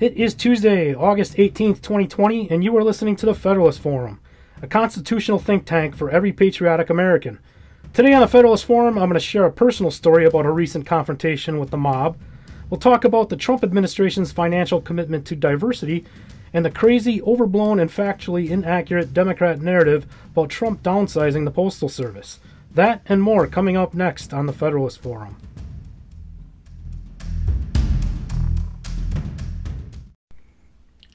It is Tuesday, August 18th, 2020, and you are listening to the Federalist Forum, a constitutional think tank for every patriotic American. Today on the Federalist Forum, I'm going to share a personal story about a recent confrontation with the mob. We'll talk about the Trump administration's financial commitment to diversity and the crazy, overblown, and factually inaccurate Democrat narrative about Trump downsizing the Postal Service. That and more coming up next on the Federalist Forum.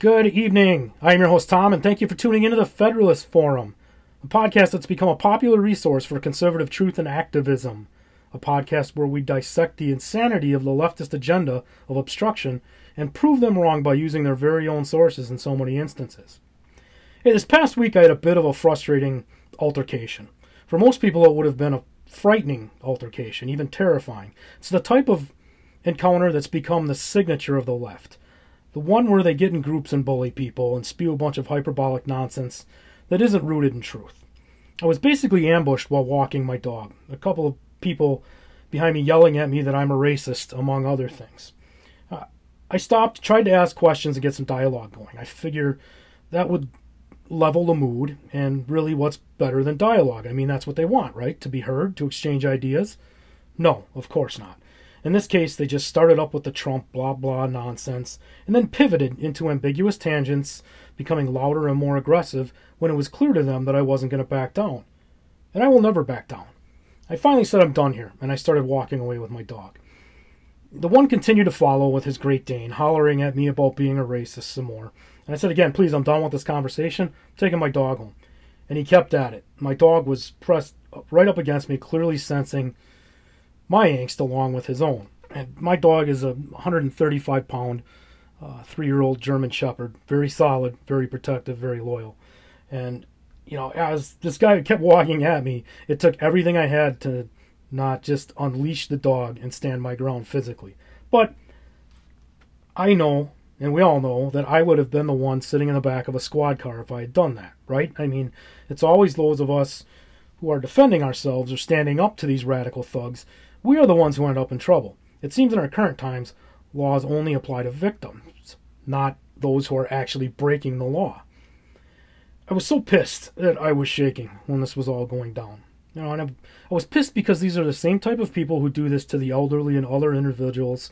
Good evening. I am your host, Tom, and thank you for tuning into the Federalist Forum, a podcast that's become a popular resource for conservative truth and activism, a podcast where we dissect the insanity of the leftist agenda of obstruction and prove them wrong by using their very own sources in so many instances. Hey, this past week, I had a bit of a frustrating altercation. For most people, it would have been a frightening altercation, even terrifying. It's the type of encounter that's become the signature of the left the one where they get in groups and bully people and spew a bunch of hyperbolic nonsense that isn't rooted in truth. I was basically ambushed while walking my dog. A couple of people behind me yelling at me that I'm a racist, among other things. Uh, I stopped, tried to ask questions and get some dialogue going. I figure that would level the mood, and really, what's better than dialogue? I mean, that's what they want, right? To be heard, to exchange ideas? No, of course not. In this case, they just started up with the Trump blah blah nonsense and then pivoted into ambiguous tangents, becoming louder and more aggressive when it was clear to them that I wasn't going to back down. And I will never back down. I finally said I'm done here, and I started walking away with my dog. The one continued to follow with his Great Dane, hollering at me about being a racist some more. And I said again, please, I'm done with this conversation. I'm taking my dog home. And he kept at it. My dog was pressed right up against me, clearly sensing my angst along with his own. And my dog is a 135 pound, uh, three year old German Shepherd, very solid, very protective, very loyal. And, you know, as this guy kept walking at me, it took everything I had to not just unleash the dog and stand my ground physically. But I know, and we all know, that I would have been the one sitting in the back of a squad car if I had done that, right? I mean, it's always those of us who are defending ourselves or standing up to these radical thugs we are the ones who end up in trouble. It seems in our current times, laws only apply to victims, not those who are actually breaking the law. I was so pissed that I was shaking when this was all going down. You know, and I, I was pissed because these are the same type of people who do this to the elderly and other individuals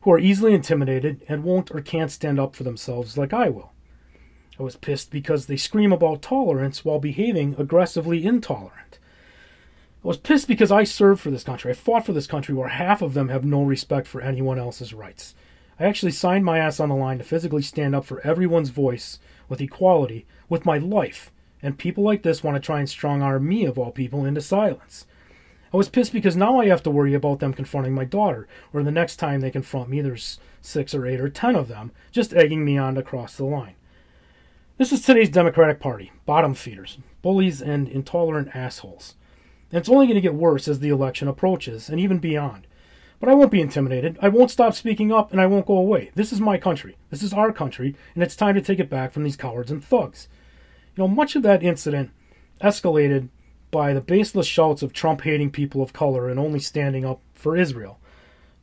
who are easily intimidated and won't or can't stand up for themselves like I will. I was pissed because they scream about tolerance while behaving aggressively intolerant. I was pissed because I served for this country. I fought for this country where half of them have no respect for anyone else's rights. I actually signed my ass on the line to physically stand up for everyone's voice with equality, with my life. And people like this want to try and strong arm me, of all people, into silence. I was pissed because now I have to worry about them confronting my daughter, or the next time they confront me, there's six or eight or ten of them just egging me on to cross the line. This is today's Democratic Party bottom feeders, bullies, and intolerant assholes. And it's only going to get worse as the election approaches, and even beyond. But I won't be intimidated. I won't stop speaking up, and I won't go away. This is my country. This is our country, and it's time to take it back from these cowards and thugs. You know, much of that incident escalated by the baseless shouts of Trump hating people of color and only standing up for Israel.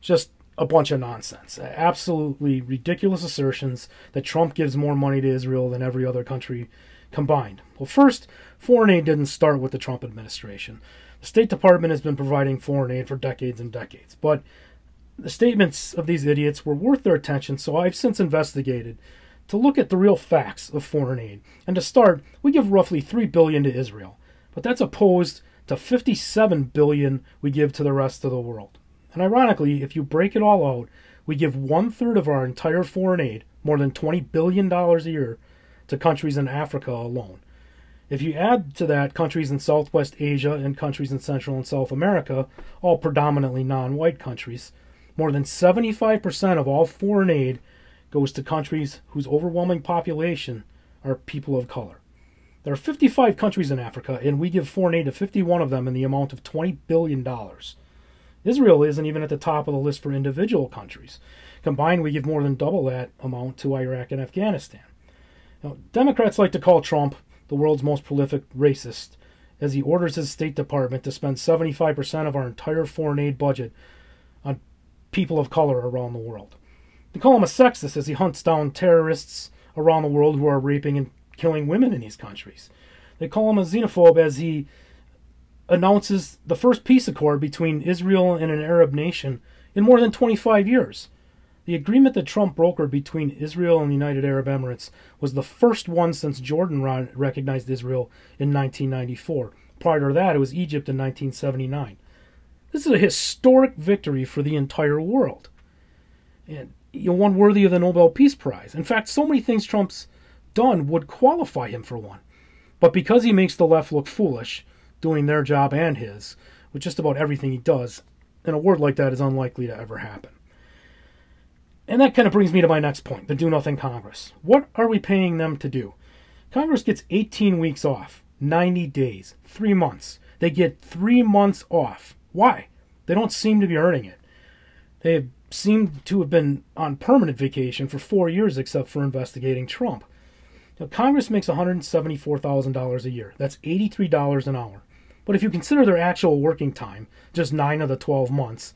Just a bunch of nonsense. Absolutely ridiculous assertions that Trump gives more money to Israel than every other country combined. Well, first, foreign aid didn't start with the Trump administration. The State Department has been providing foreign aid for decades and decades, but the statements of these idiots were worth their attention, so I've since investigated to look at the real facts of foreign aid. And to start, we give roughly 3 billion to Israel, but that's opposed to 57 billion we give to the rest of the world. And ironically, if you break it all out, we give one third of our entire foreign aid, more than $20 billion a year, to countries in Africa alone. If you add to that countries in Southwest Asia and countries in Central and South America, all predominantly non white countries, more than 75% of all foreign aid goes to countries whose overwhelming population are people of color. There are 55 countries in Africa, and we give foreign aid to 51 of them in the amount of $20 billion. Israel isn't even at the top of the list for individual countries. Combined, we give more than double that amount to Iraq and Afghanistan. Now, Democrats like to call Trump the world's most prolific racist, as he orders his State Department to spend 75% of our entire foreign aid budget on people of color around the world. They call him a sexist as he hunts down terrorists around the world who are raping and killing women in these countries. They call him a xenophobe as he announces the first peace accord between Israel and an Arab nation in more than 25 years. The agreement that Trump brokered between Israel and the United Arab Emirates was the first one since Jordan recognized Israel in 1994. Prior to that, it was Egypt in 1979. This is a historic victory for the entire world. And you know, one worthy of the Nobel Peace Prize. In fact, so many things Trump's done would qualify him for one. But because he makes the left look foolish, doing their job and his, with just about everything he does, an award like that is unlikely to ever happen. And that kind of brings me to my next point the Do Nothing Congress. What are we paying them to do? Congress gets 18 weeks off, 90 days, three months. They get three months off. Why? They don't seem to be earning it. They seem to have been on permanent vacation for four years, except for investigating Trump. Now, Congress makes $174,000 a year. That's $83 an hour. But if you consider their actual working time, just nine of the 12 months,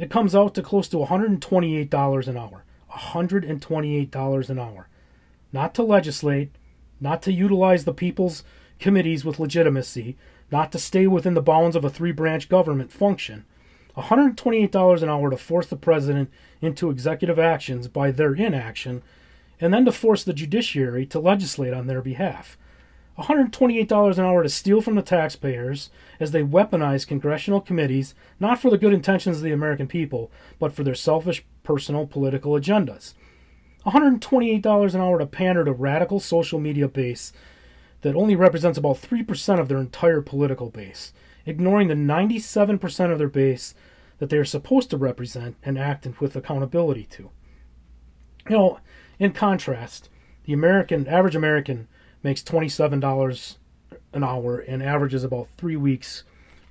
it comes out to close to $128 an hour. $128 an hour. Not to legislate, not to utilize the people's committees with legitimacy, not to stay within the bounds of a three branch government function. $128 an hour to force the president into executive actions by their inaction, and then to force the judiciary to legislate on their behalf. $128 an hour to steal from the taxpayers as they weaponize congressional committees not for the good intentions of the American people, but for their selfish personal political agendas. $128 an hour to pander to radical social media base that only represents about 3% of their entire political base, ignoring the 97% of their base that they are supposed to represent and act with accountability to. You know, in contrast, the American average American makes $27 an hour and averages about three weeks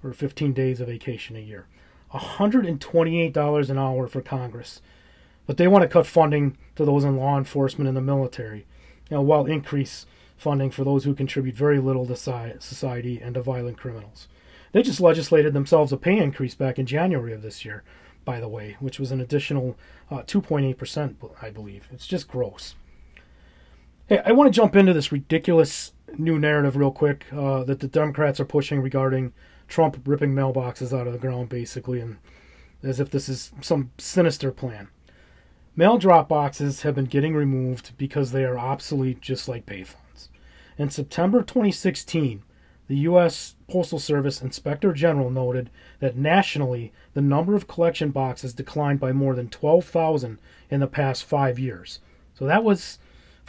or 15 days of vacation a year. $128 an hour for Congress. But they want to cut funding to those in law enforcement and the military, you know, while increase funding for those who contribute very little to society and to violent criminals. They just legislated themselves a pay increase back in January of this year, by the way, which was an additional uh, 2.8%, I believe. It's just gross. Hey, I want to jump into this ridiculous new narrative real quick uh, that the Democrats are pushing regarding Trump ripping mailboxes out of the ground, basically, and as if this is some sinister plan. Mail drop boxes have been getting removed because they are obsolete, just like payphones. In September 2016, the U.S. Postal Service Inspector General noted that nationally, the number of collection boxes declined by more than 12,000 in the past five years. So that was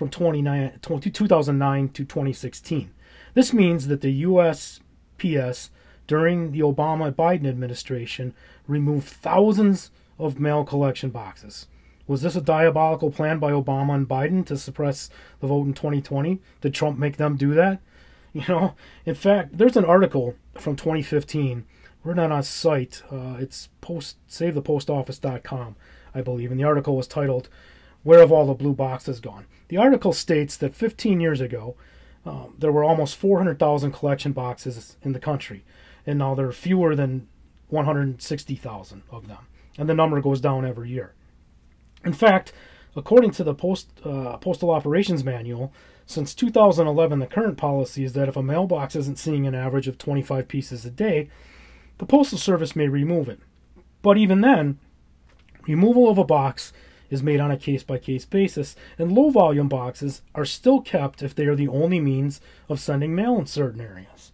from 2009 to 2016. This means that the USPS during the Obama Biden administration removed thousands of mail collection boxes. Was this a diabolical plan by Obama and Biden to suppress the vote in 2020? Did Trump make them do that? You know, in fact, there's an article from 2015 written on a site. Uh, it's post savethePostOffice.com, I believe, and the article was titled "Where Have All the Blue Boxes Gone?" The article states that 15 years ago, um, there were almost 400,000 collection boxes in the country, and now there are fewer than 160,000 of them, and the number goes down every year. In fact, according to the Post, uh, Postal Operations Manual, since 2011, the current policy is that if a mailbox isn't seeing an average of 25 pieces a day, the Postal Service may remove it. But even then, removal of a box is made on a case by case basis, and low volume boxes are still kept if they are the only means of sending mail in certain areas.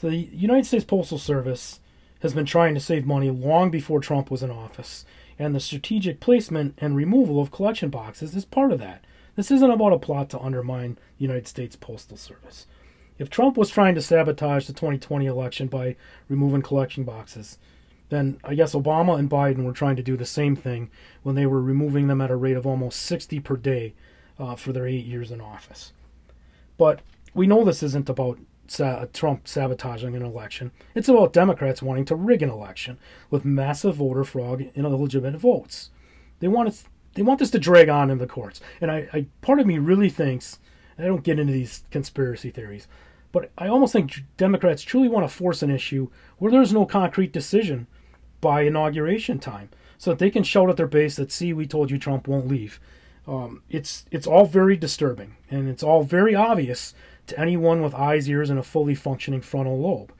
So the United States Postal Service has been trying to save money long before Trump was in office, and the strategic placement and removal of collection boxes is part of that. This isn't about a plot to undermine the United States Postal Service. If Trump was trying to sabotage the 2020 election by removing collection boxes, then I guess Obama and Biden were trying to do the same thing when they were removing them at a rate of almost 60 per day uh, for their eight years in office. But we know this isn't about sa- Trump sabotaging an election. It's about Democrats wanting to rig an election with massive voter fraud and illegitimate votes. They want it, they want this to drag on in the courts. And I, I part of me really thinks I don't get into these conspiracy theories, but I almost think Democrats truly want to force an issue where there's no concrete decision by inauguration time. so that they can shout at their base that, see, we told you Trump won't leave. Um, it's, it's all very disturbing, and it's all very obvious to anyone with eyes, ears, and a fully functioning frontal lobe.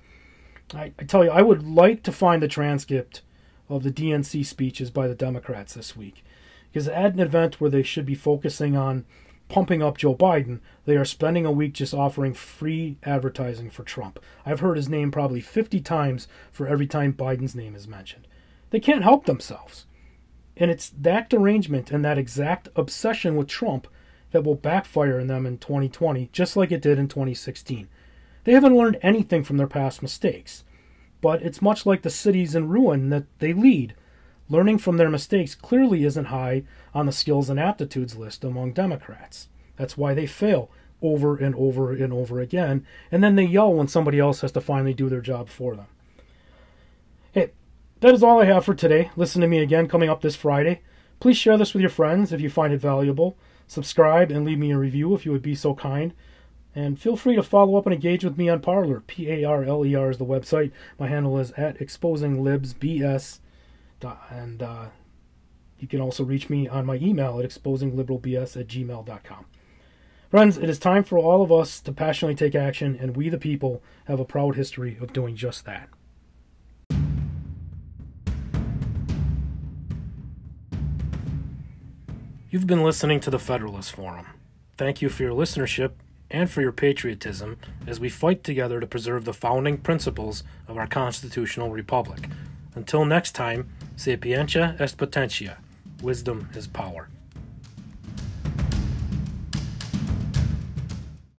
I, I tell you, I would like to find the transcript of the DNC speeches by the Democrats this week. Because at an event where they should be focusing on pumping up Joe Biden, they are spending a week just offering free advertising for Trump. I've heard his name probably 50 times for every time Biden's name is mentioned. They can't help themselves. And it's that derangement and that exact obsession with Trump that will backfire in them in 2020, just like it did in 2016. They haven't learned anything from their past mistakes. But it's much like the cities in ruin that they lead. Learning from their mistakes clearly isn't high on the skills and aptitudes list among Democrats. That's why they fail over and over and over again, and then they yell when somebody else has to finally do their job for them. Hey, that is all I have for today. Listen to me again coming up this Friday. Please share this with your friends if you find it valuable. Subscribe and leave me a review if you would be so kind. And feel free to follow up and engage with me on Parler. P A R L E R is the website. My handle is at exposing libs bs, and uh, you can also reach me on my email at exposingliberalbs at gmail.com. Friends, it is time for all of us to passionately take action, and we the people have a proud history of doing just that. You've been listening to the Federalist Forum. Thank you for your listenership and for your patriotism as we fight together to preserve the founding principles of our constitutional republic. Until next time, sapientia est potentia. Wisdom is power.